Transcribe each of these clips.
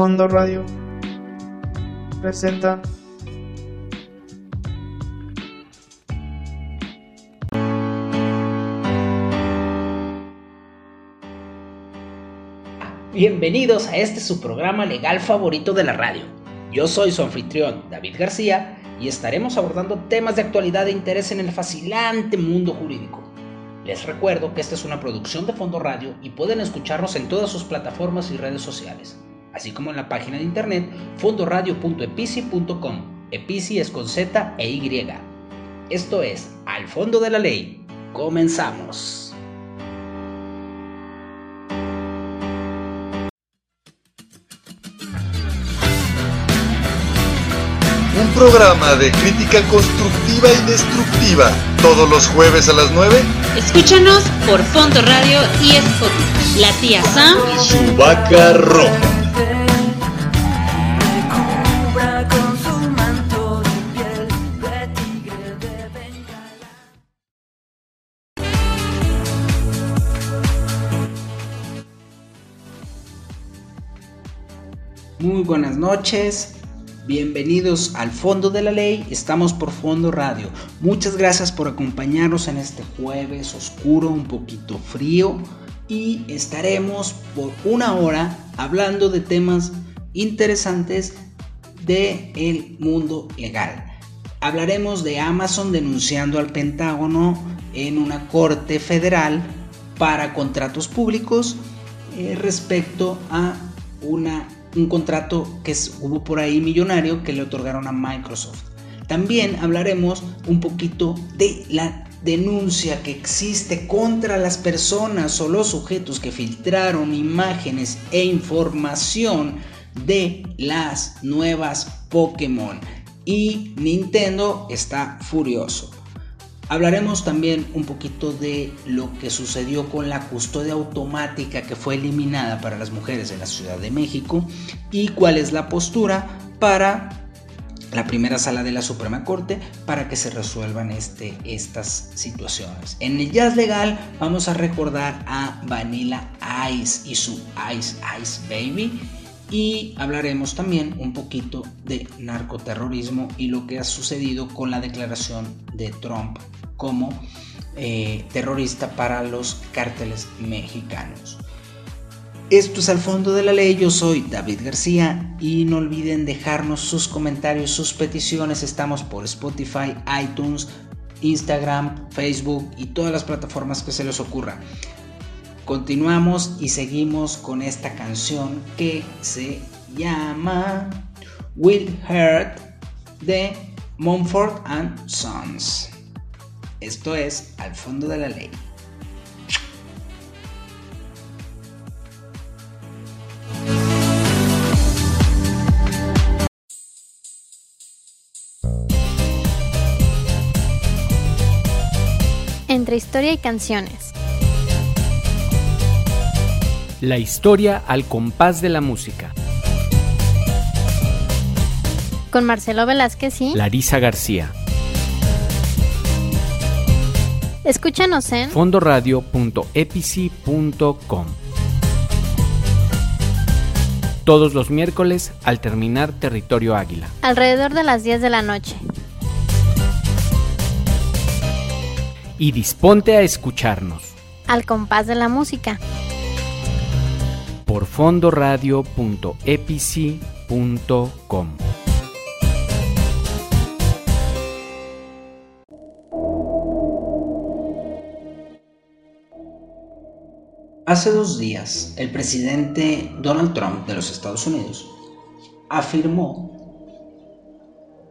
Fondo Radio presenta Bienvenidos a este su programa legal favorito de la radio. Yo soy su anfitrión David García y estaremos abordando temas de actualidad e interés en el fascinante mundo jurídico. Les recuerdo que esta es una producción de Fondo Radio y pueden escucharnos en todas sus plataformas y redes sociales, así como en la página de internet fondoradio.epici.com. Epici es con Z e Y. Esto es Al Fondo de la Ley. Comenzamos. Un programa de crítica constructiva y destructiva. Todos los jueves a las 9. Escúchanos por Fondo Radio y Spotify. La tía Sam y su vaca roja. Muy buenas noches, bienvenidos al Fondo de la Ley, estamos por Fondo Radio. Muchas gracias por acompañarnos en este jueves oscuro, un poquito frío y estaremos por una hora hablando de temas interesantes del el mundo legal. Hablaremos de Amazon denunciando al Pentágono en una corte federal para contratos públicos eh, respecto a una un contrato que hubo por ahí millonario que le otorgaron a Microsoft. También hablaremos un poquito de la denuncia que existe contra las personas o los sujetos que filtraron imágenes e información de las nuevas Pokémon. Y Nintendo está furioso. Hablaremos también un poquito de lo que sucedió con la custodia automática que fue eliminada para las mujeres en la Ciudad de México y cuál es la postura para la primera sala de la Suprema Corte para que se resuelvan este, estas situaciones. En el jazz legal vamos a recordar a Vanilla Ice y su Ice Ice Baby y hablaremos también un poquito de narcoterrorismo y lo que ha sucedido con la declaración de Trump como eh, terrorista para los cárteles mexicanos. Esto es al fondo de la ley, yo soy David García y no olviden dejarnos sus comentarios, sus peticiones, estamos por Spotify, iTunes, Instagram, Facebook y todas las plataformas que se les ocurra. Continuamos y seguimos con esta canción que se llama Will Hurt de Mumford and Sons. Esto es Al fondo de la ley. Entre historia y canciones. La historia al compás de la música. Con Marcelo Velázquez y Larisa García. Escúchanos en fondoradio.epici.com. Todos los miércoles al terminar Territorio Águila. alrededor de las 10 de la noche. Y disponte a escucharnos Al compás de la música. Por fondoradio.epici.com. Hace dos días, el presidente Donald Trump de los Estados Unidos afirmó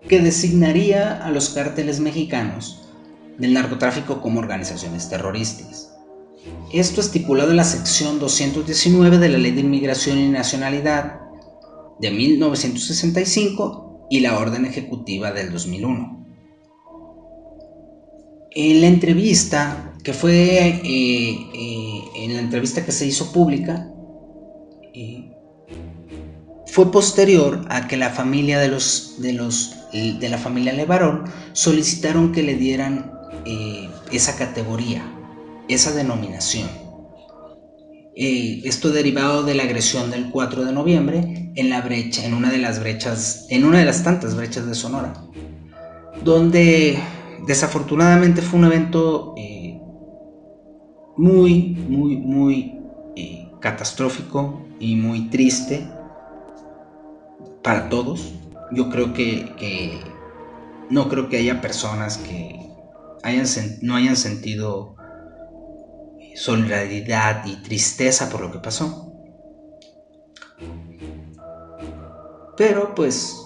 que designaría a los cárteles mexicanos del narcotráfico como organizaciones terroristas. Esto estipulado en la sección 219 de la Ley de Inmigración y Nacionalidad de 1965 y la Orden Ejecutiva del 2001. En la entrevista, que fue eh, eh, en la entrevista que se hizo pública, eh, fue posterior a que la familia de los de los de la familia Levarón solicitaron que le dieran esa categoría, esa denominación. Eh, esto derivado de la agresión del 4 de noviembre en la brecha, en una de las brechas, en una de las tantas brechas de Sonora, donde desafortunadamente fue un evento eh, muy, muy, muy eh, catastrófico y muy triste para todos. Yo creo que, no creo que haya personas que hayan, no hayan sentido solidaridad y tristeza por lo que pasó. Pero pues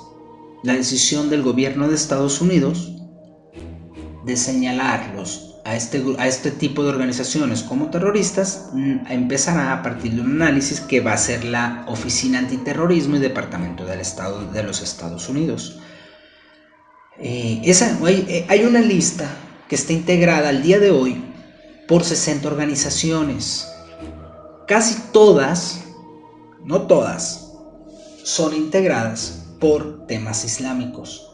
la decisión del gobierno de Estados Unidos de señalarlos a este, a este tipo de organizaciones como terroristas mm, empezará a partir de un análisis que va a ser la Oficina Antiterrorismo y Departamento del Estado de los Estados Unidos. Eh, esa, eh, hay una lista que está integrada al día de hoy por 60 organizaciones. Casi todas, no todas, son integradas por temas islámicos.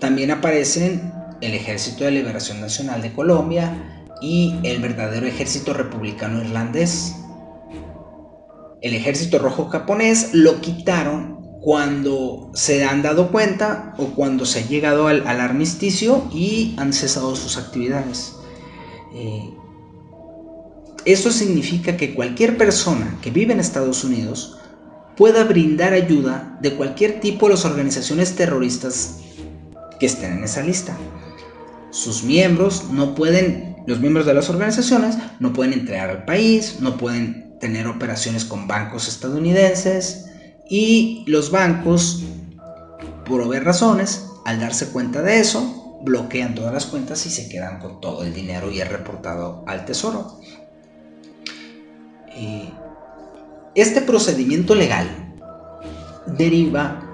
También aparecen el Ejército de Liberación Nacional de Colombia y el verdadero Ejército Republicano Irlandés. El Ejército Rojo Japonés lo quitaron cuando se han dado cuenta o cuando se ha llegado al, armisticio y han cesado sus actividades. Eh, eso significa que cualquier persona que vive en Estados Unidos pueda brindar ayuda de cualquier tipo a las organizaciones terroristas que estén en esa lista. Sus miembros no pueden, los miembros de las organizaciones no pueden entrar al país, no pueden tener operaciones con bancos estadounidenses y los bancos, por haber razones, al darse cuenta de eso, bloquean todas las cuentas y se quedan con todo el dinero y es reportado al tesoro. Eh, este procedimiento legal deriva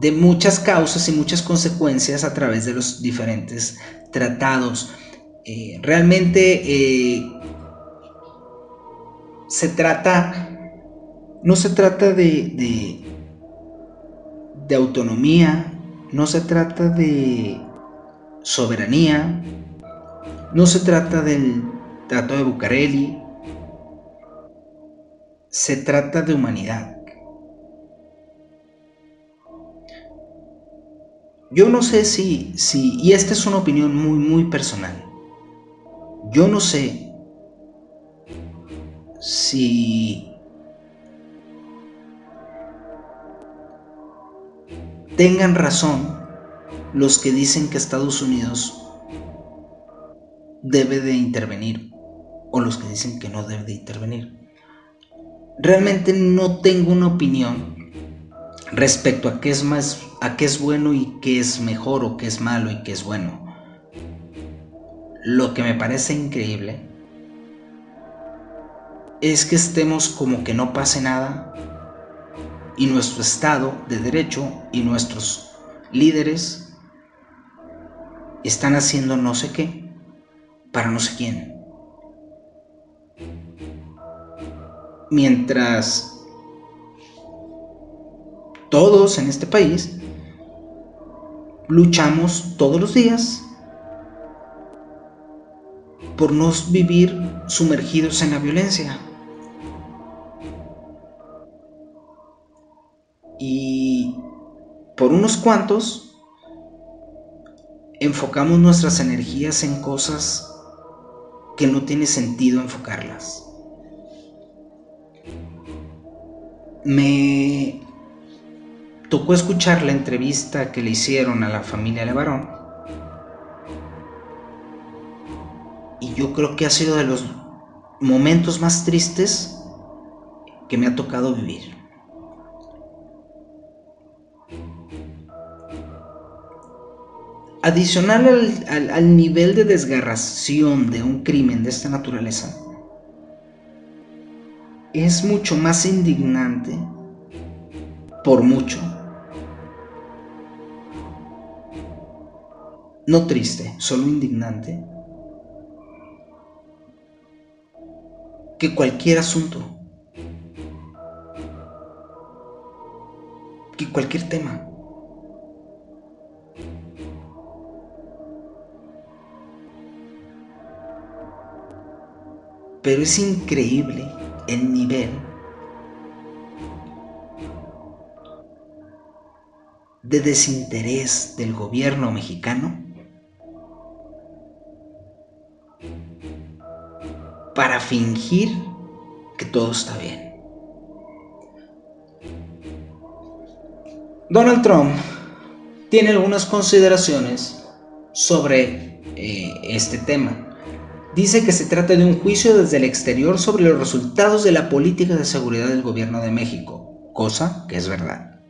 de muchas causas y muchas consecuencias a través de los diferentes tratados. Eh, realmente eh, se trata, no se trata de, autonomía, no se trata de soberanía, no se trata del trato de Bucareli, se trata de humanidad. Yo no sé si, si, y esta es una opinión muy, muy personal, yo no sé si tengan razón los que dicen que Estados Unidos debe de intervenir o los que dicen que no debe de intervenir. Realmente no tengo una opinión respecto a qué es más a qué es bueno y qué es mejor o qué es malo y qué es bueno. Lo que me parece increíble es que estemos como que no pase nada y nuestro Estado de Derecho y nuestros líderes están haciendo no sé qué para no sé quién. Mientras todos en este país luchamos todos los días por no vivir sumergidos en la violencia. Y por unos cuantos enfocamos nuestras energías en cosas que no tiene sentido enfocarlas. Me tocó escuchar la entrevista que le hicieron a la familia Levarón. Y yo creo que ha sido de los momentos más tristes que me ha tocado vivir. Adicional al, al, nivel de desgarración de un crimen de esta naturaleza, es mucho más indignante, por mucho, no triste, solo indignante, que cualquier asunto, que cualquier tema. Pero es increíble el nivel de desinterés del gobierno mexicano para fingir que todo está bien. Donald Trump tiene algunas consideraciones sobre eh, este tema. Dice que se trata de un juicio desde el exterior sobre los resultados de la política de seguridad del gobierno de México, cosa que es verdad.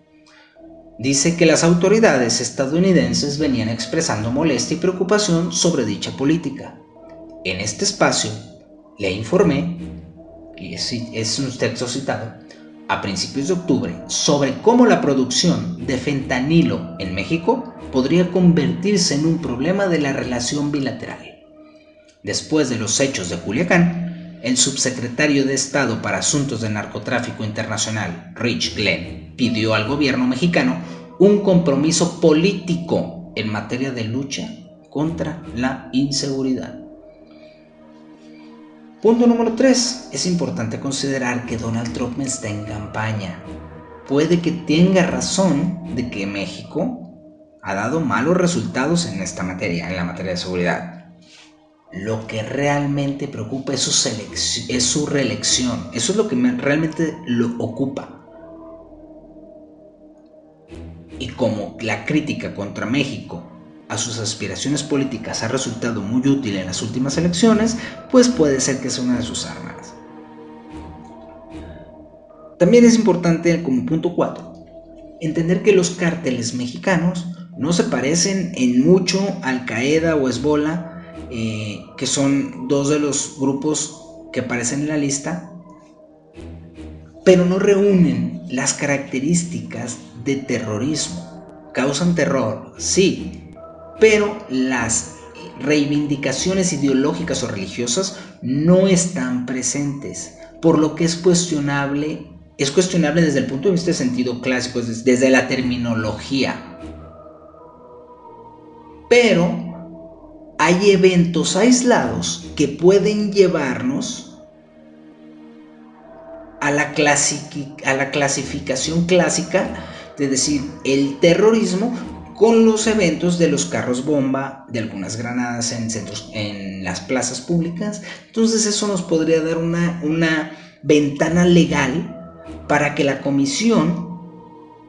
Dice que las autoridades estadounidenses venían expresando molestia y preocupación sobre dicha política. En este espacio, le informé, y es, un texto citado, a principios de octubre sobre cómo la producción de fentanilo en México podría convertirse en un problema de la relación bilateral. Después de los hechos de Culiacán, el subsecretario de Estado para Asuntos de Narcotráfico Internacional, Rich Glenn, pidió al gobierno mexicano un compromiso político en materia de lucha contra la inseguridad. Punto número 3. Es importante considerar que Donald Trump está en campaña. Puede que tenga razón de que México ha dado malos resultados en esta materia, en la materia de seguridad. Lo que realmente preocupa es su, es su reelección. Eso es lo que realmente lo ocupa. Y como la crítica contra México a sus aspiraciones políticas ha resultado muy útil en las últimas elecciones, pues puede ser que sea una de sus armas. También es importante, como punto 4, entender que los cárteles mexicanos no se parecen en mucho Al Qaeda o Hezbollah, eh, que son dos de los grupos que aparecen en la lista, pero no reúnen las características de terrorismo. Causan terror, sí, pero las reivindicaciones ideológicas o religiosas no están presentes, por lo que es cuestionable, es cuestionable desde el punto de vista de sentido clásico, desde la terminología. Pero hay eventos aislados que pueden llevarnos a la, clasificación clásica de decir el terrorismo con los eventos de los carros bomba, de algunas granadas en centros, en las plazas públicas. Entonces eso nos podría dar una ventana legal para que la comisión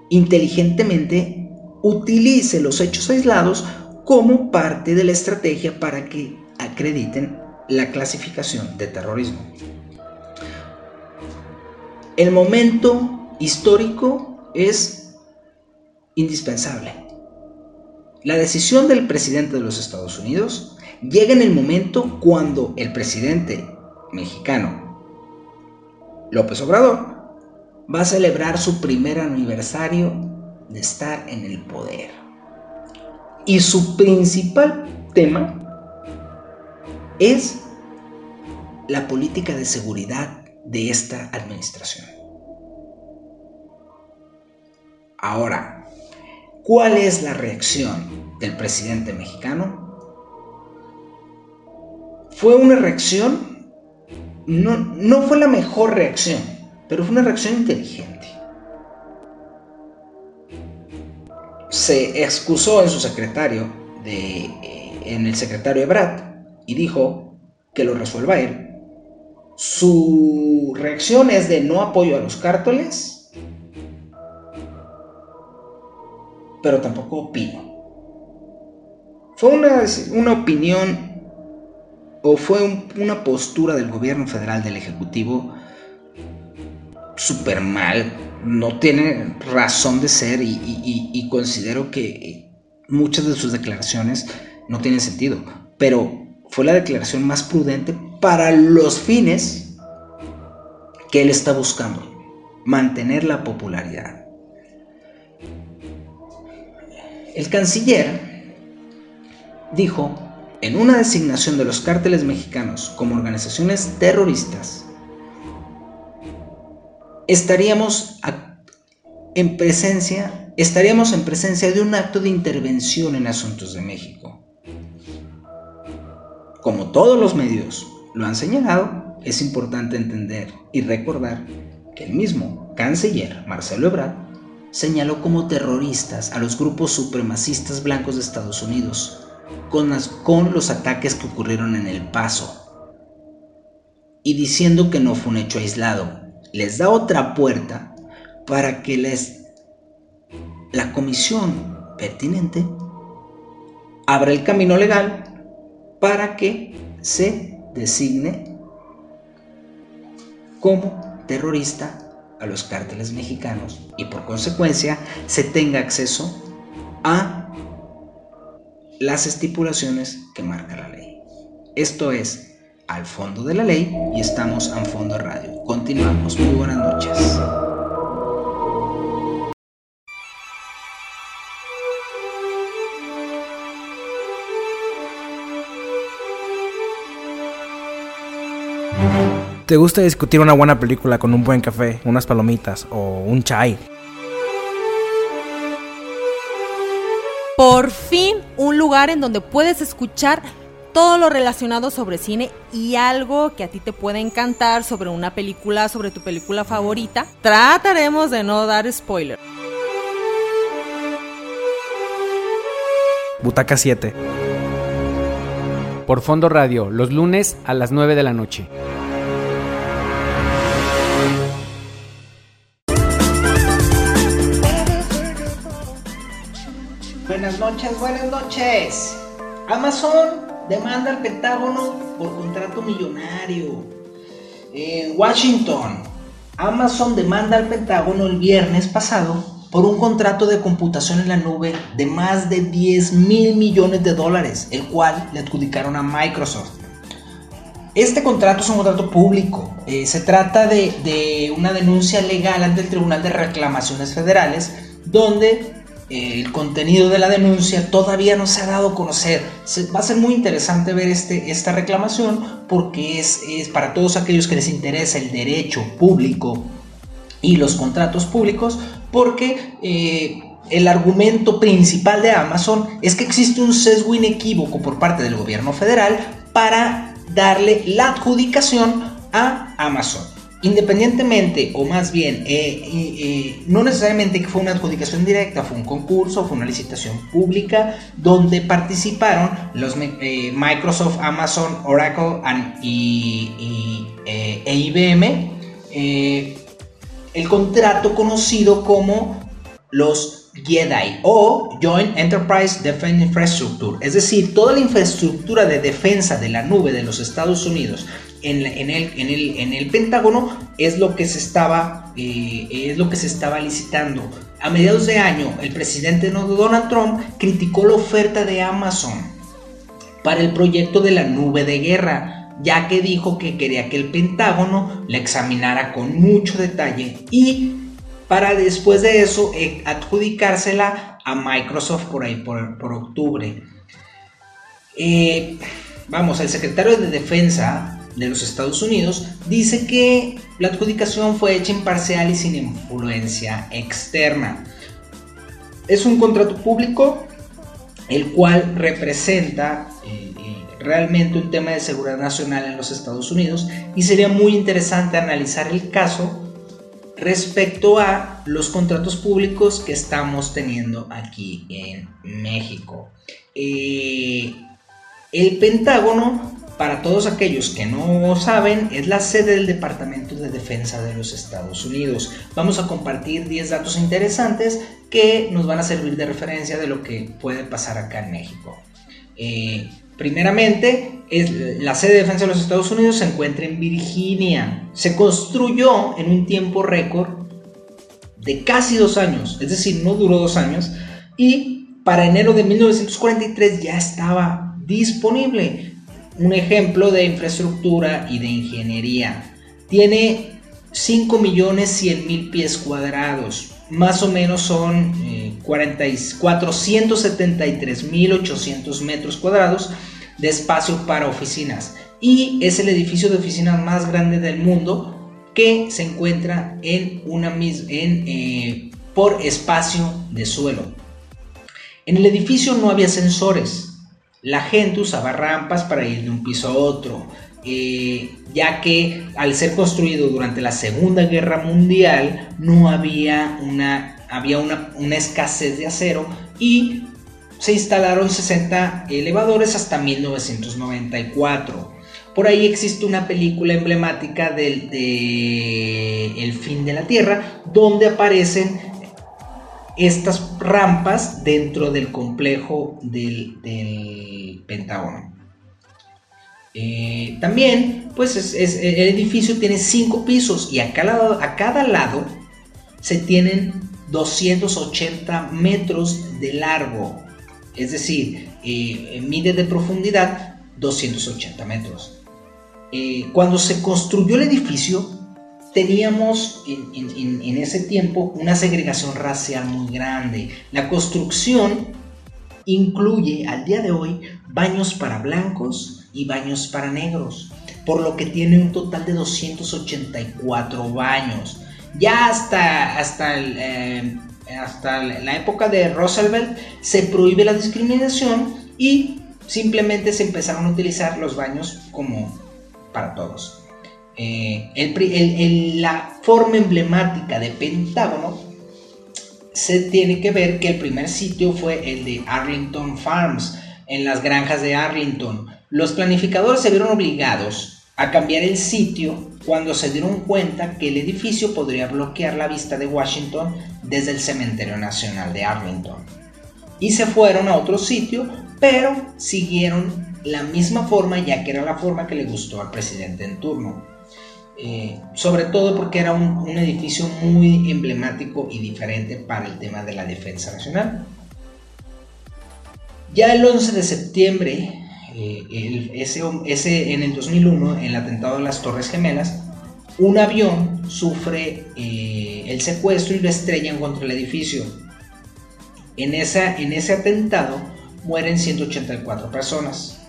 inteligentemente utilice los hechos aislados como parte de la estrategia para que acrediten la clasificación de terrorismo. El momento histórico es indispensable. La decisión del presidente de los Estados Unidos llega en el momento cuando el presidente mexicano, López Obrador, va a celebrar su primer aniversario de estar en el poder. Y su principal tema es la política de seguridad de esta administración. Ahora, ¿Cuál es la reacción del presidente mexicano? Fue una reacción, no, no fue la mejor reacción, pero fue una reacción inteligente. Se excusó en su secretario, de, eh, en el secretario Ebrard, y dijo que lo resuelva él. Su reacción es de no apoyo a los cárteles pero tampoco opino. Fue una, una opinión o fue una postura del gobierno federal del Ejecutivo súper mal, no tiene razón de ser y, considero que muchas de sus declaraciones no tienen sentido, pero fue la declaración más prudente para los fines que él está buscando, mantener la popularidad. El canciller dijo, en una designación de los cárteles mexicanos como organizaciones terroristas, estaríamos en presencia, estaríamos en presencia de un acto de intervención en asuntos de México. Como todos los medios lo han señalado, es importante entender y recordar que el mismo canciller Marcelo Ebrard señaló como terroristas a los grupos supremacistas blancos de Estados Unidos con, con los ataques que ocurrieron en El Paso y diciendo que no fue un hecho aislado. Les da otra puerta para que les la comisión pertinente abra el camino legal para que se designe como terrorista a los cárteles mexicanos y por consecuencia se tenga acceso a las estipulaciones que marca la ley. Esto es al fondo de la ley y estamos en fondo radio. Continuamos. Muy buenas noches. ¿Te gusta discutir una buena película con un buen café, unas palomitas o un chai? Por fin un lugar en donde puedes escuchar todo lo relacionado sobre cine y algo que a ti te puede encantar sobre una película, sobre tu película favorita. Trataremos de no dar spoiler. Butaca 7. Por Fondo Radio, los lunes a las 9 de la noche. Buenas noches, buenas noches. Amazon demanda al Pentágono por contrato millonario. Washington, Amazon demanda al Pentágono el viernes pasado por un contrato de computación en la nube de más de 10 mil millones de dólares, el cual le adjudicaron a Microsoft. Este contrato es un contrato público. Eh, se trata de una denuncia legal ante el Tribunal de Reclamaciones Federales, donde el contenido de la denuncia todavía no se ha dado a conocer. va a ser muy interesante ver este, esta reclamación porque es, para todos aquellos que les interesa el derecho público y los contratos públicos porque eh, el argumento principal de Amazon es que existe un sesgo inequívoco por parte del gobierno federal para darle la adjudicación a Amazon independientemente, o más bien, eh, eh, no necesariamente que fue una adjudicación directa, fue un concurso, fue una licitación pública donde participaron los eh, Microsoft, Amazon, Oracle y, e IBM. el contrato conocido como los GEDI o Joint Enterprise Defense Infrastructure, es decir, toda la infraestructura de defensa de la nube de los Estados Unidos en, el, en, el, Pentágono es lo que se estaba, eh, es lo que se estaba licitando. A mediados de año, el presidente Donald Trump criticó la oferta de Amazon para el proyecto de la nube de guerra, ya que dijo que quería que el Pentágono la examinara con mucho detalle y para después de eso eh, adjudicársela a Microsoft por ahí, por, octubre. Eh, vamos, el secretario de Defensa de los Estados Unidos dice que la adjudicación fue hecha imparcial y sin influencia externa. Es un contrato público el cual representa eh, eh, realmente un tema de seguridad nacional en los Estados Unidos y sería muy interesante analizar el caso respecto a los contratos públicos que estamos teniendo aquí en México. Eh, el Pentágono para todos aquellos que no saben, es la sede del Departamento de Defensa de los Estados Unidos. Vamos a compartir 10 datos interesantes que nos van a servir de referencia de lo que puede pasar acá en México. Eh, primeramente, es, la sede de defensa de los Estados Unidos se encuentra en Virginia. Se construyó en un tiempo récord de casi dos años, es decir, no duró dos años, y para enero de 1943 ya estaba disponible un ejemplo de infraestructura y de ingeniería. Tiene 5 millones 100 mil pies cuadrados. Más o menos son eh, 473 mil 800 metros cuadrados de espacio para oficinas. Y es el edificio de oficinas más grande del mundo que se encuentra en una en, eh, por espacio de suelo. En el edificio no había sensores, la gente usaba rampas para ir de un piso a otro. eh, ya que al ser construido durante la Segunda Guerra Mundial no había una, había una, escasez de acero y se instalaron 60 elevadores hasta 1994. Por ahí existe una película emblemática del de El fin de la Tierra, donde aparecen estas rampas dentro del complejo del, Pentágono. Eh, también, pues el edificio tiene cinco pisos y a cada, a cada lado se tienen 280 metros de largo. Es decir, eh, mide de profundidad 280 metros. Eh, cuando se construyó el edificio, teníamos en, ese tiempo una segregación racial muy grande. La construcción incluye al día de hoy baños para blancos y baños para negros, por lo que tiene un total de 284 baños. Ya hasta, hasta, eh, hasta la época de Roosevelt se prohíbe la discriminación y simplemente se empezaron a utilizar los baños como para todos. Eh, la forma emblemática de Pentágono se tiene que ver que el primer sitio fue el de Arlington Farms, en las granjas de Arlington. Los planificadores se vieron obligados a cambiar el sitio cuando se dieron cuenta que el edificio podría bloquear la vista de Washington desde el Cementerio Nacional de Arlington. Y se fueron a otro sitio, pero siguieron la misma forma ya que era la forma que le gustó al presidente en turno. Eh, sobre todo porque era un, edificio muy emblemático y diferente para el tema de la defensa nacional. Ya el 11 de septiembre, eh, en el 2001, en el atentado de las Torres Gemelas, un avión sufre eh, el secuestro y lo estrellan contra el edificio. En, en ese atentado mueren 184 personas,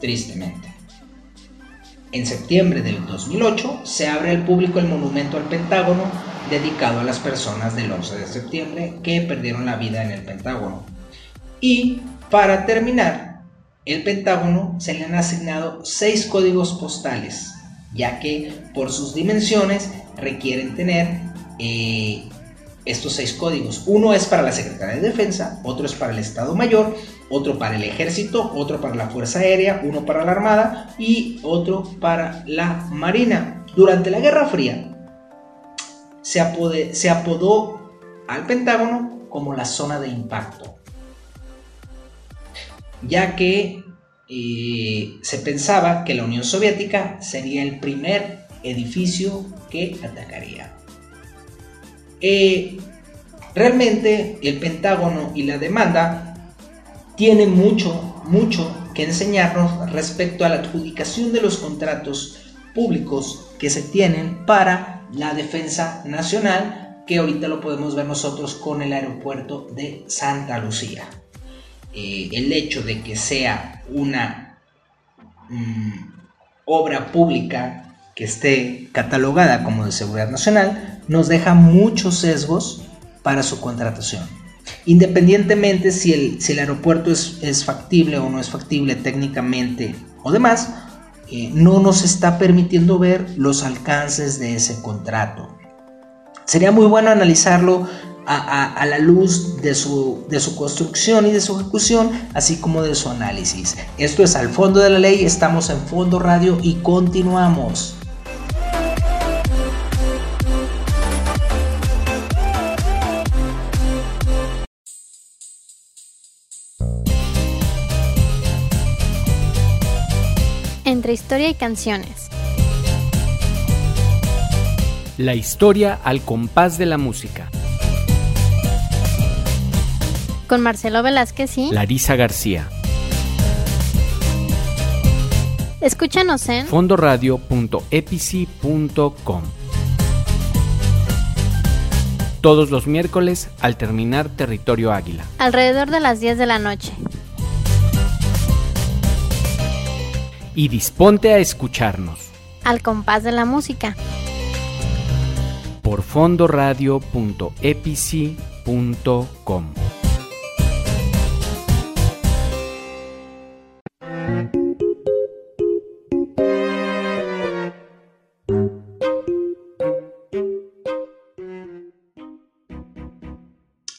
tristemente. En septiembre del 2008 se abre al público el monumento al Pentágono dedicado a las personas del 11 de septiembre que perdieron la vida en el Pentágono. Y para terminar, el Pentágono se le han asignado seis códigos postales, ya que por sus dimensiones requieren tener eh, estos seis códigos. Uno es para la Secretaría de Defensa, otro es para el Estado Mayor, otro para el Ejército, otro para la Fuerza Aérea, uno para la Armada y otro para la Marina. Durante la Guerra Fría se, apodó al Pentágono como la zona de impacto, ya que eh, se pensaba que la Unión Soviética sería el primer edificio que atacaría. Eh, realmente el Pentágono y la demanda tienen mucho, mucho que enseñarnos respecto a la adjudicación de los contratos públicos que se tienen para la defensa nacional, que ahorita lo podemos ver nosotros con el aeropuerto de Santa Lucía. Eh, el hecho de que sea una mm, obra pública que esté catalogada como de seguridad nacional nos deja muchos sesgos para su contratación. Independientemente si el, si el aeropuerto es, factible o no es factible técnicamente o demás, eh, no nos está permitiendo ver los alcances de ese contrato. Sería muy bueno analizarlo a, la luz de su, de su construcción y de su ejecución, así como de su análisis. Esto es al fondo de la ley, estamos en Fondo Radio y continuamos. Entre historia y canciones. La historia al compás de la música. Con Marcelo Velázquez y Larisa García. Escúchanos en fondoradio.epici.com. Todos los miércoles al terminar Territorio Águila. Alrededor de las 10 de la noche. y disponte a escucharnos. Al compás de la música. Por fondoradio.epici.com.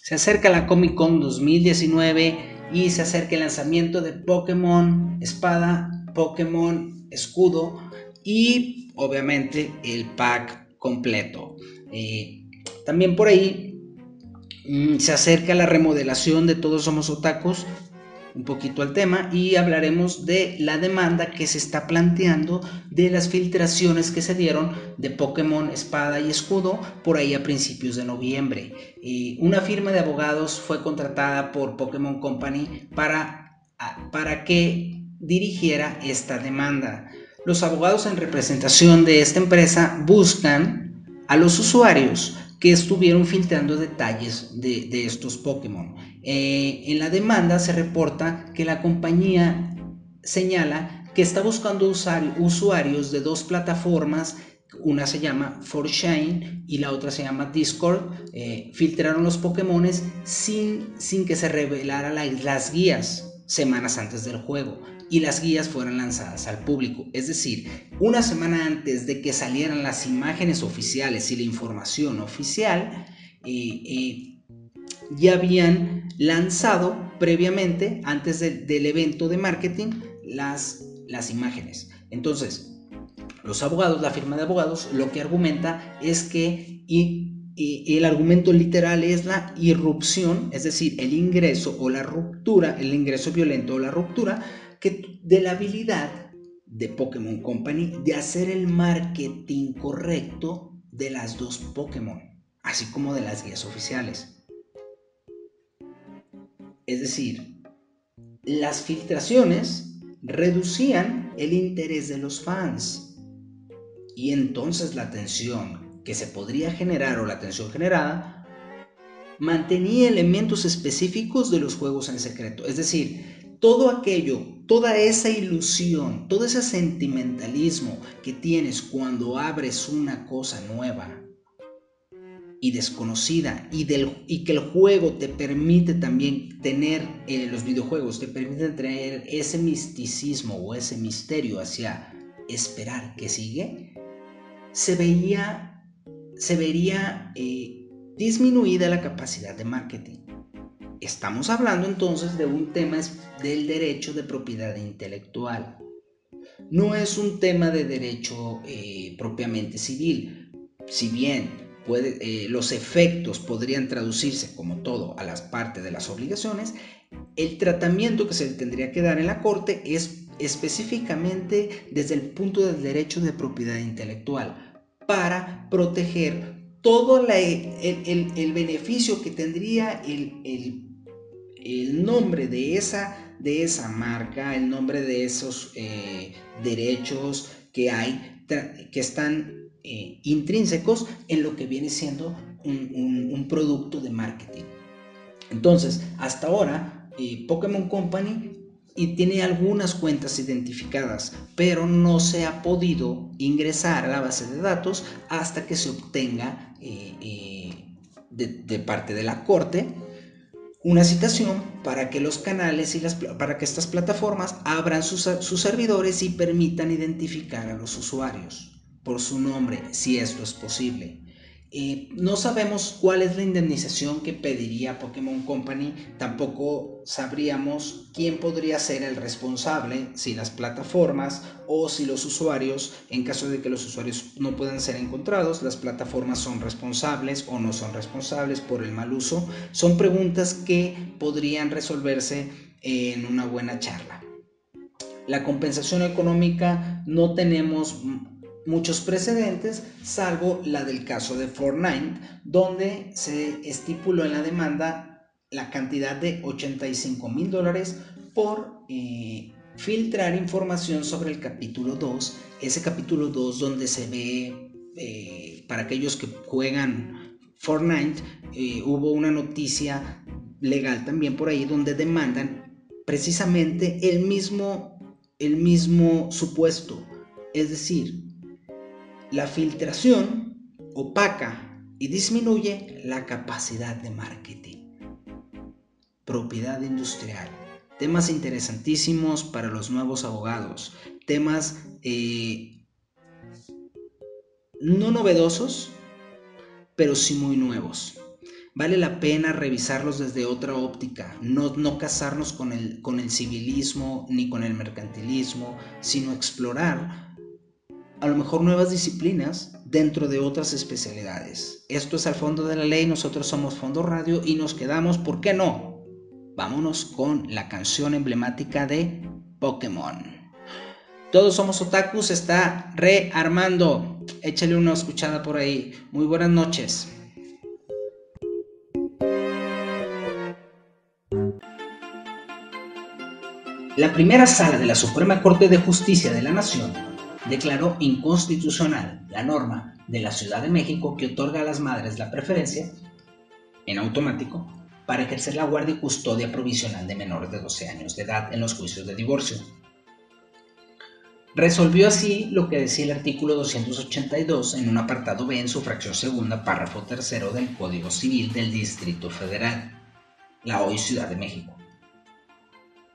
Se acerca la Comic Con 2019 y se acerca el lanzamiento de Pokémon Espada Pokémon Escudo y obviamente el pack completo. Eh, también por ahí mm, se acerca la remodelación de Todos Somos Otakus un poquito al tema y hablaremos de la demanda que se está planteando de las filtraciones que se dieron de Pokémon Espada y Escudo por ahí a principios de noviembre. una firma de abogados fue contratada por Pokémon Company para, para que dirigiera esta demanda. Los abogados en representación de esta empresa buscan a los usuarios que estuvieron filtrando detalles de, estos Pokémon. Eh, en la demanda se reporta que la compañía señala que está buscando usuarios de dos plataformas una se llama Forshine y la otra se llama Discord. Eh, filtraron los Pokémon sin, sin que se revelaran las guías semanas antes del juego y las guías fueron lanzadas al público. Es decir, una semana antes de que salieran las imágenes oficiales y la información oficial, eh, eh, ya habían lanzado previamente, antes del evento de marketing, las, las imágenes. Entonces, los abogados, la firma de abogados, lo que argumenta es que y, el argumento literal es la irrupción, es decir, el ingreso o la ruptura, el ingreso violento o la ruptura de la habilidad de Pokémon Company de hacer el marketing correcto de las dos Pokémon, así como de las guías oficiales. Es decir, las filtraciones reducían el interés de los fans y entonces la atención que se podría generar o la atención generada mantenía elementos específicos de los juegos en secreto. Es decir, todo aquello, toda esa ilusión, todo ese sentimentalismo que tienes cuando abres una cosa nueva y desconocida y, del, que el juego te permite también tener, eh, los videojuegos te permiten tener ese misticismo o ese misterio hacia esperar que sigue, se veía, se vería eh, disminuida la capacidad de marketing. Estamos hablando entonces de un tema del derecho de propiedad intelectual. No es un tema de derecho eh, propiamente civil. Si bien eh, los efectos podrían traducirse como todo a las partes de las obligaciones, el tratamiento que se tendría que dar en la Corte es específicamente desde el punto del derecho de propiedad intelectual para proteger todo el, beneficio que tendría el, el nombre de esa, de esa marca, el nombre de esos eh, derechos que hay, que están eh, intrínsecos en lo que viene siendo un, producto de marketing. Entonces, hasta ahora, eh, Pokémon Company y tiene algunas cuentas identificadas, pero no se ha podido ingresar a la base de datos hasta que se obtenga de, parte de la corte una citación para que los canales y las, para que estas plataformas abran sus, sus servidores y permitan identificar a los usuarios por su nombre, si esto es posible. Eh, no sabemos cuál es la indemnización que pediría Pokémon Company, tampoco sabríamos quién podría ser el responsable, si las plataformas o si los usuarios, en caso de que los usuarios no puedan ser encontrados, las plataformas son responsables o no son responsables por el mal uso. Son preguntas que podrían resolverse en una buena charla. La compensación económica no tenemos muchos precedentes, salvo la del caso de Fortnite, donde se estipuló en la demanda la cantidad de 85 mil dólares por eh, filtrar información sobre el capítulo 2, ese capítulo 2 donde se ve, eh, para aquellos que juegan Fortnite, eh, hubo una noticia legal también por ahí donde demandan precisamente el mismo, el mismo supuesto, es decir, la filtración opaca y disminuye la capacidad de marketing. Propiedad industrial. Temas interesantísimos para los nuevos abogados. Temas eh, no novedosos, pero sí muy nuevos. Vale la pena revisarlos desde otra óptica, no, no casarnos con el, con el civilismo ni con el mercantilismo, sino explorar a lo mejor nuevas disciplinas dentro de otras especialidades. Esto es al fondo de la ley, nosotros somos Fondo Radio y nos quedamos, ¿por qué no? Vámonos con la canción emblemática de Pokémon. Todos somos otakus, está rearmando. Échale una escuchada por ahí. Muy buenas noches. La primera sala de la Suprema Corte de Justicia de la Nación declaró inconstitucional la norma de la Ciudad de México que otorga a las madres la preferencia, en automático, para ejercer la guardia y custodia provisional de menores de 12 años de edad en los juicios de divorcio. Resolvió así lo que decía el artículo 282 en un apartado B en su fracción segunda, párrafo tercero del Código Civil del Distrito Federal, la hoy Ciudad de México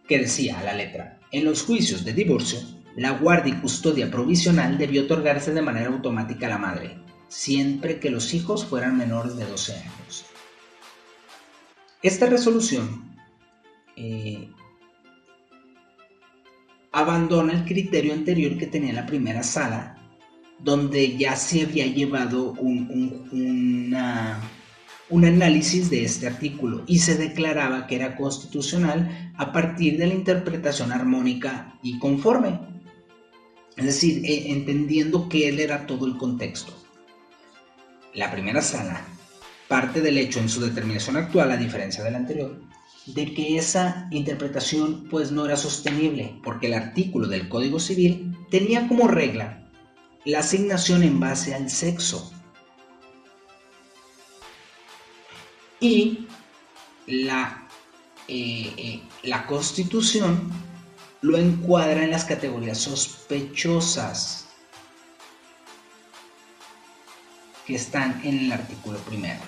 que decía a la letra, en los juicios de divorcio, la guardia y custodia provisional debió otorgarse de manera automática a la madre, siempre que los hijos fueran menores de 12 años. Esta resolución eh, abandona el criterio anterior que tenía la primera sala, donde ya se había llevado una un análisis de este artículo y se declaraba que era constitucional a partir de la interpretación armónica y conforme. Es decir, e, entendiendo que él era todo el contexto. La primera sala parte del hecho en su determinación actual, a diferencia de la anterior, de que esa interpretación pues no era sostenible, porque el artículo del Código Civil tenía como regla la asignación en base al sexo y la, eh, eh, la constitución lo encuadra en las categorías sospechosas que están en el artículo primero.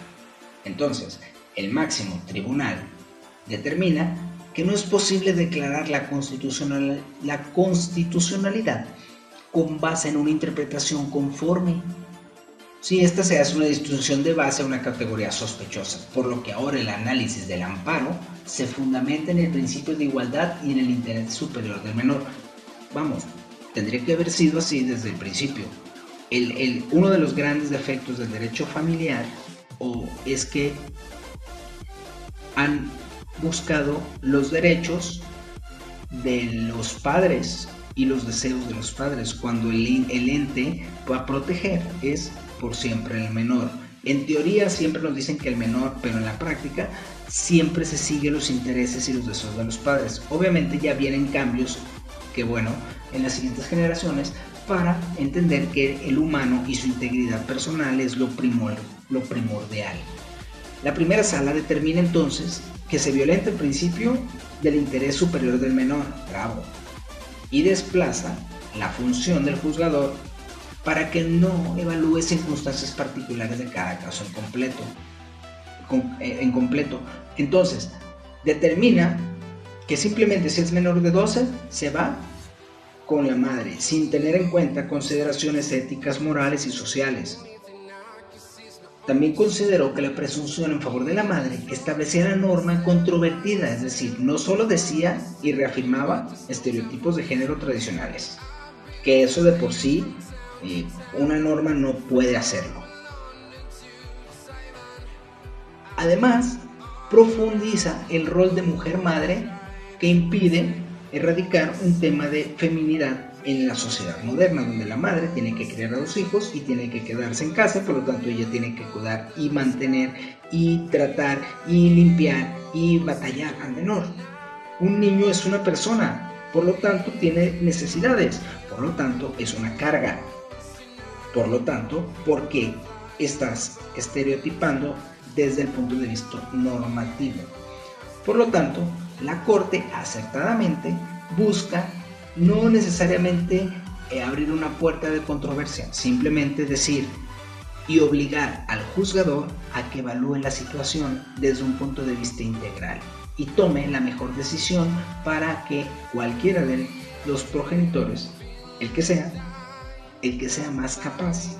Entonces, el máximo tribunal determina que no es posible declarar la, constitucional, la constitucionalidad con base en una interpretación conforme si esta se hace una distinción de base a una categoría sospechosa, por lo que ahora el análisis del amparo se fundamenta en el principio de igualdad y en el interés superior del menor. Vamos, tendría que haber sido así desde el principio. El, uno de los grandes defectos del derecho familiar o es que han buscado los derechos de los padres y los deseos de los padres cuando el, el ente a proteger es por siempre el menor. En teoría siempre nos dicen que el menor, pero en la práctica siempre se siguen los intereses y los deseos de los padres. Obviamente ya vienen cambios que bueno, en las siguientes generaciones para entender que el humano y su integridad personal es lo, lo primordial. La primera sala determina entonces que se violenta el principio del interés superior del menor, bravo, y desplaza la función del juzgador para que no evalúe circunstancias particulares de cada caso en completo. Eh, en completo. Entonces, determina que simplemente si es menor de 12, se va con la madre, sin tener en cuenta consideraciones éticas, morales y sociales. También consideró que la presunción en favor de la madre establecía la norma controvertida, es decir, no solo decía y reafirmaba estereotipos de género tradicionales, que eso de por sí una norma no puede hacerlo. Además, profundiza el rol de mujer madre que impide erradicar un tema de feminidad en la sociedad moderna, donde la madre tiene que criar a los hijos y tiene que quedarse en casa, por lo tanto ella tiene que cuidar y mantener y tratar y limpiar y batallar al menor. Un niño es una persona, por lo tanto tiene necesidades, por lo tanto es una carga. Por lo tanto, ¿por qué estás estereotipando desde el punto de vista normativo? Por lo tanto, la Corte acertadamente busca no necesariamente eh, abrir una puerta de controversia, simplemente decir y obligar al juzgador a que evalúe la situación desde un punto de vista integral y tome la mejor decisión para que cualquiera de los progenitores, el que sea, el que sea más capaz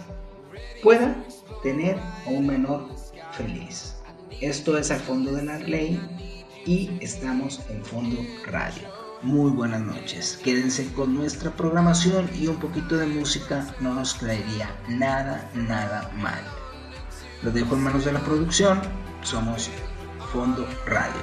pueda tener a un menor feliz. Esto es Al Fondo de la Ley y estamos en Fondo Radio. Muy buenas noches. Quédense con nuestra programación y un poquito de música no nos caería nada, nada mal. Lo dejo en manos de la producción. Somos Fondo Radio.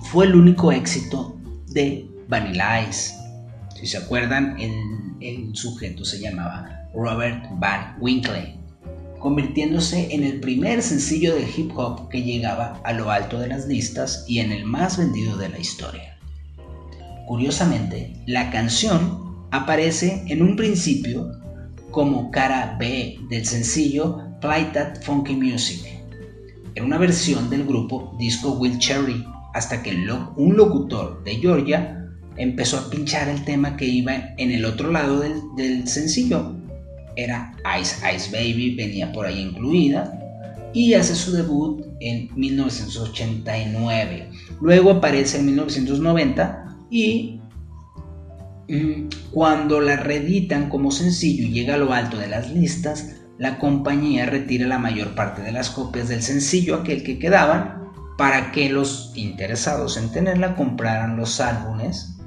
fue el único éxito de Vanilla Ice. Si se acuerdan, el, el sujeto se llamaba Robert Van Winkle, convirtiéndose en el primer sencillo de hip hop que llegaba a lo alto de las listas y en el más vendido de la historia. Curiosamente, la canción aparece en un principio como cara B del sencillo Play That Funky Music. Era una versión del grupo Disco Will Cherry, hasta que un locutor de Georgia empezó a pinchar el tema que iba en el otro lado del, del sencillo. Era Ice Ice Baby, venía por ahí incluida, y hace su debut en 1989. Luego aparece en 1990 y mm, cuando la reeditan como sencillo y llega a lo alto de las listas, la compañía retira la mayor parte de las copias del sencillo, aquel que quedaban, para que los interesados en tenerla compraran los álbumes.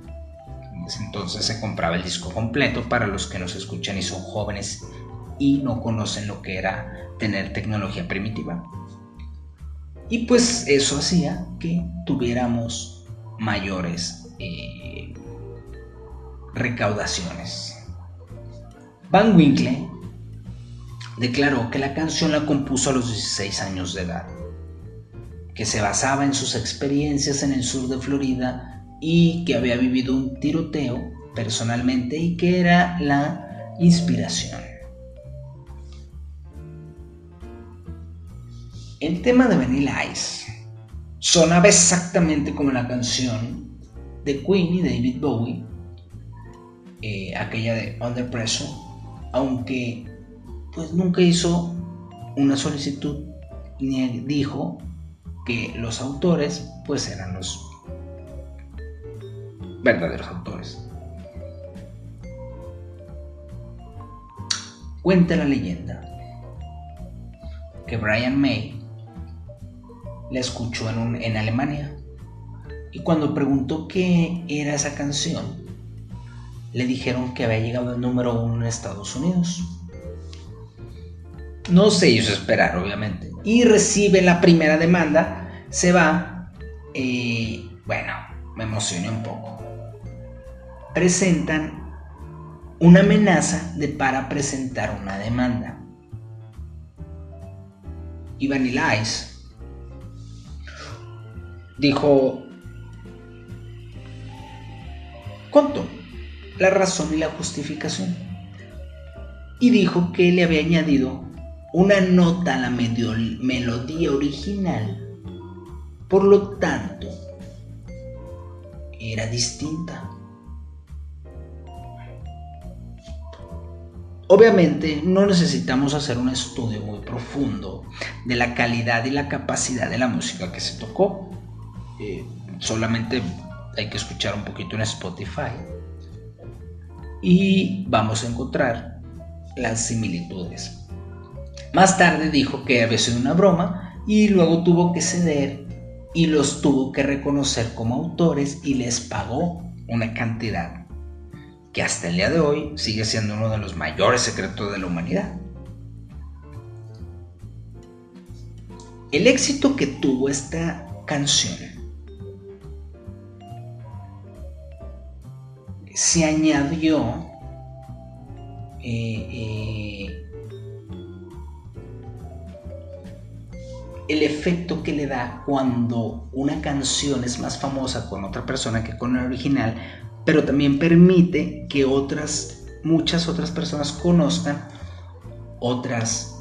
Entonces se compraba el disco completo para los que nos escuchan y son jóvenes y no conocen lo que era tener tecnología primitiva. Y pues eso hacía que tuviéramos mayores eh, recaudaciones. Van Winkle declaró que la canción la compuso a los 16 años de edad, que se basaba en sus experiencias en el sur de Florida y que había vivido un tiroteo personalmente y que era la inspiración. El tema de Vanilla Ice sonaba exactamente como la canción de Queen y David Bowie, eh, aquella de Under Pressure, aunque pues nunca hizo una solicitud ni dijo que los autores pues eran los verdaderos autores. Cuenta la leyenda que Brian May la escuchó en, un- en Alemania y cuando preguntó qué era esa canción, le dijeron que había llegado al número uno en Estados Unidos. No se hizo esperar, obviamente. Y recibe la primera demanda, se va. eh, bueno, me emocioné un poco. Presentan una amenaza de para presentar una demanda. Y Vanilla Ice dijo, contó la razón y la justificación. Y dijo que le había añadido una nota a la melodía original. Por lo tanto, era distinta. Obviamente no necesitamos hacer un estudio muy profundo de la calidad y la capacidad de la música que se tocó. Eh, solamente hay que escuchar un poquito en Spotify y vamos a encontrar las similitudes. Más tarde dijo que había sido una broma y luego tuvo que ceder y los tuvo que reconocer como autores y les pagó una cantidad que hasta el día de hoy sigue siendo uno de los mayores secretos de la humanidad. El éxito que tuvo esta canción se añadió eh, eh, el efecto que le da cuando una canción es más famosa con otra persona que con el original, pero también permite que otras, muchas otras personas conozcan otras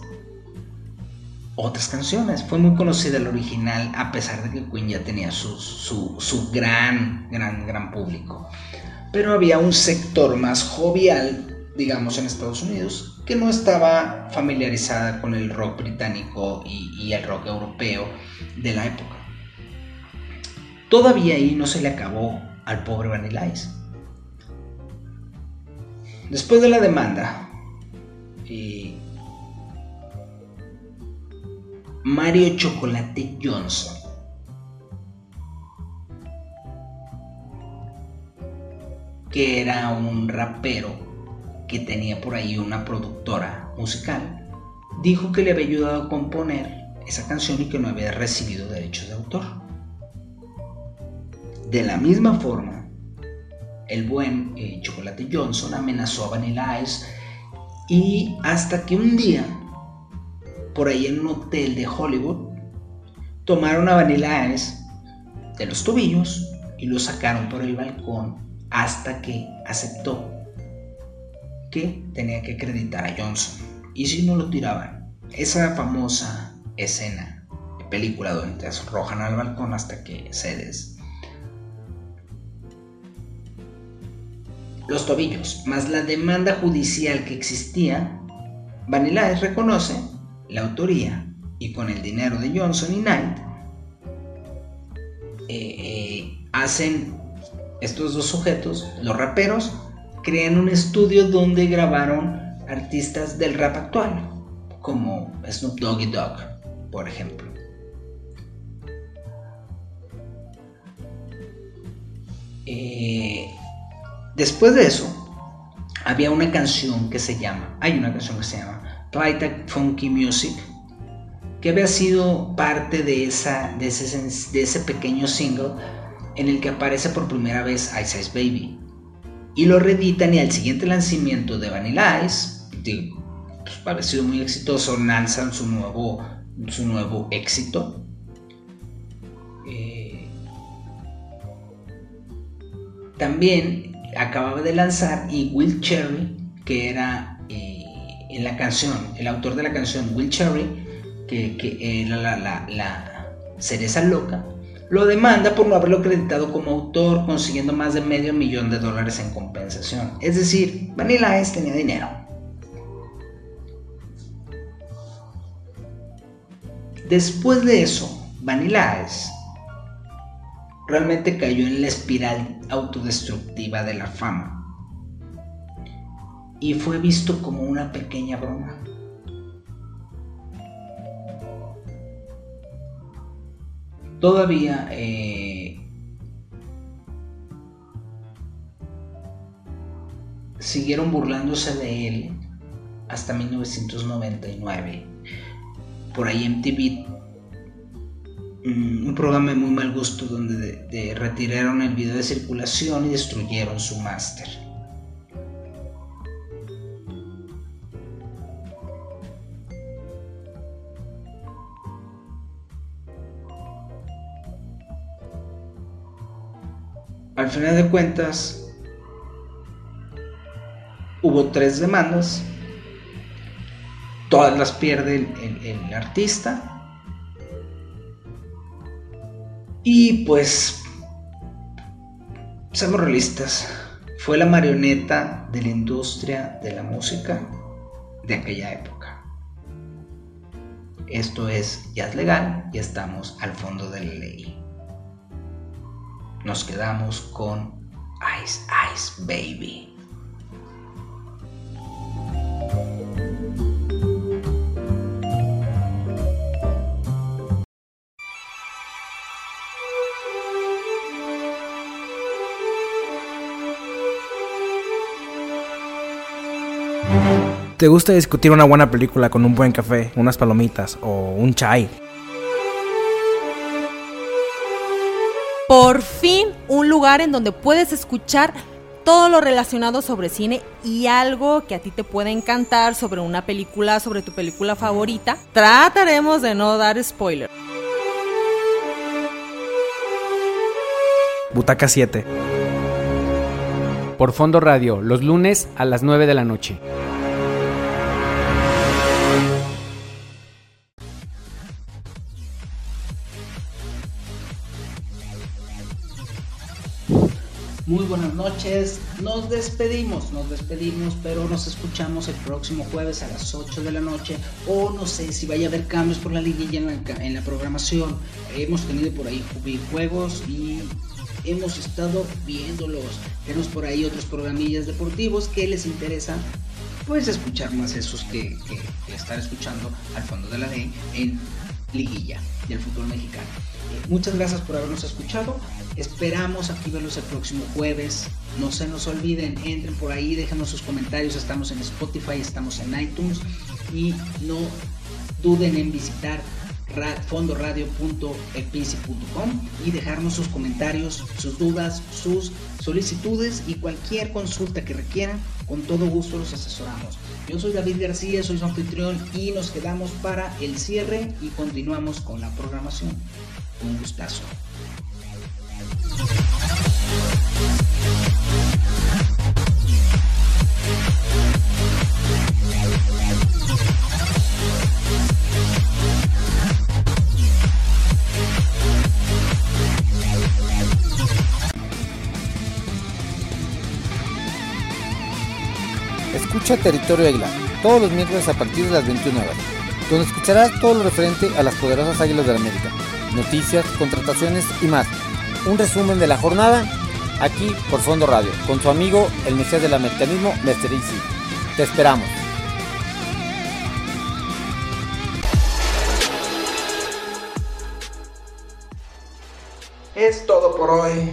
otras canciones. Fue muy conocida el original a pesar de que Queen ya tenía su, su, su, gran, gran, gran público. Pero había un sector más jovial, digamos, en Estados Unidos, que no estaba familiarizada con el rock británico y, el rock europeo de la época. Todavía ahí no se le acabó al pobre Vanilla Ice. Después de la demanda, y Mario Chocolate Johnson. Que era un rapero que tenía por ahí una productora musical. Dijo que le había ayudado a componer esa canción y que no había recibido derechos de autor. De la misma forma, el buen eh, Chocolate Johnson amenazó a Vanilla Ice y hasta que un día por ahí en un hotel de Hollywood, tomaron a Vanilla Ice de los tobillos y lo sacaron por el balcón hasta que aceptó que tenía que acreditar a Johnson. Y si no lo tiraban, esa famosa escena de película donde te arrojan al balcón hasta que cedes. Los tobillos, más la demanda judicial que existía, Vanilla reconoce la autoría y con el dinero de Johnson y Knight, eh, eh, hacen estos dos sujetos, los raperos, crean un estudio donde grabaron artistas del rap actual, como Snoop Doggy Dogg, por ejemplo. Eh, después de eso, había una canción que se llama, hay una canción que se llama Clyde Funky Music, que había sido parte de, esa, de, ese, de ese pequeño single en el que aparece por primera vez Ice Ice Baby. Y lo reeditan y al siguiente lanzamiento de Vanilla Ice, pues, parecido muy exitoso, lanzan su nuevo, su nuevo éxito. Eh, también acababa de lanzar y Will Cherry, que era en la canción, el autor de la canción, Will Cherry, que, era la, cereza loca, lo demanda por no haberlo acreditado como autor, consiguiendo más de medio millón de dólares en compensación. Es decir, Vanilla tenía dinero. Después de eso, Vanilla realmente cayó en la espiral autodestructiva de la fama y fue visto como una pequeña broma. Todavía eh, siguieron burlándose de él hasta 1999. Por ahí MTV, mm, un programa de muy mal gusto donde retiraron el video de circulación y destruyeron su máster. Al final de cuentas, hubo tres demandas, todas las pierde el, artista. Y pues, seamos realistas, fue la marioneta de la industria de la música de aquella época. Esto es, ya es legal y estamos al fondo de la ley nos quedamos con Ice Ice Baby. ¿Te gusta discutir una buena película con un buen café, unas palomitas o un chai? Por fin un lugar en donde puedes escuchar todo lo relacionado sobre cine y algo que a ti te puede encantar sobre una película, sobre tu película favorita. Trataremos de no dar spoiler. Butaca 7. Por Fondo Radio, los lunes a las 9 de la noche. Muy buenas noches, nos despedimos, nos despedimos, pero nos escuchamos el próximo jueves a las 8 de la noche o no sé si vaya a haber cambios por la liguilla en la, en la programación. Hemos tenido por ahí juegos y hemos estado viéndolos. Tenemos por ahí otros programillas deportivos que les interesa pues escuchar más esos que, que estar escuchando al fondo de la ley en liguilla del fútbol mexicano. Muchas gracias por habernos escuchado. Esperamos aquí verlos el próximo jueves. No se nos olviden, entren por ahí, déjenos sus comentarios. Estamos en Spotify, estamos en iTunes. Y no duden en visitar fondoradio.epici.com y dejarnos sus comentarios, sus dudas, sus solicitudes y cualquier consulta que requieran. Con todo gusto los asesoramos. Yo soy David García, soy su anfitrión y nos quedamos para el cierre y continuamos con la programación. Un gustazo. Escucha Territorio Águila todos los miércoles a partir de las 21 horas, donde escucharás todo lo referente a las poderosas Águilas de la América, noticias, contrataciones y más. Un resumen de la jornada aquí por Fondo Radio, con su amigo el Mesías del Americanismo, Mr. Easy. Te esperamos. Es todo por hoy.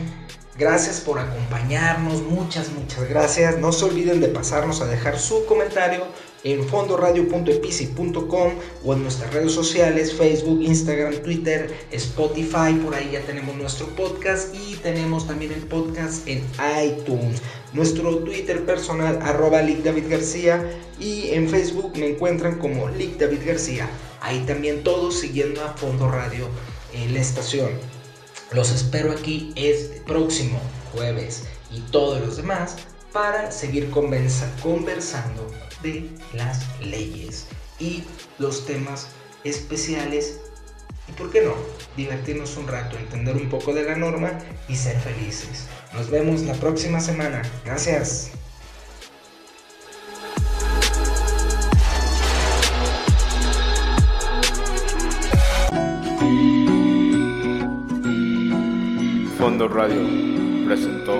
Gracias por acompañarnos, muchas, muchas gracias. No se olviden de pasarnos a dejar su comentario en fondoradio.epici.com o en nuestras redes sociales, Facebook, Instagram, Twitter, Spotify, por ahí ya tenemos nuestro podcast y tenemos también el podcast en iTunes. Nuestro Twitter personal, arroba García y en Facebook me encuentran como Lick David García. Ahí también todos siguiendo a Fondo Radio en la estación. Los espero aquí este próximo jueves y todos los demás para seguir conversando de las leyes y los temas especiales y, ¿por qué no?, divertirnos un rato, entender un poco de la norma y ser felices. Nos vemos la próxima semana. Gracias. Fondo Radio presentó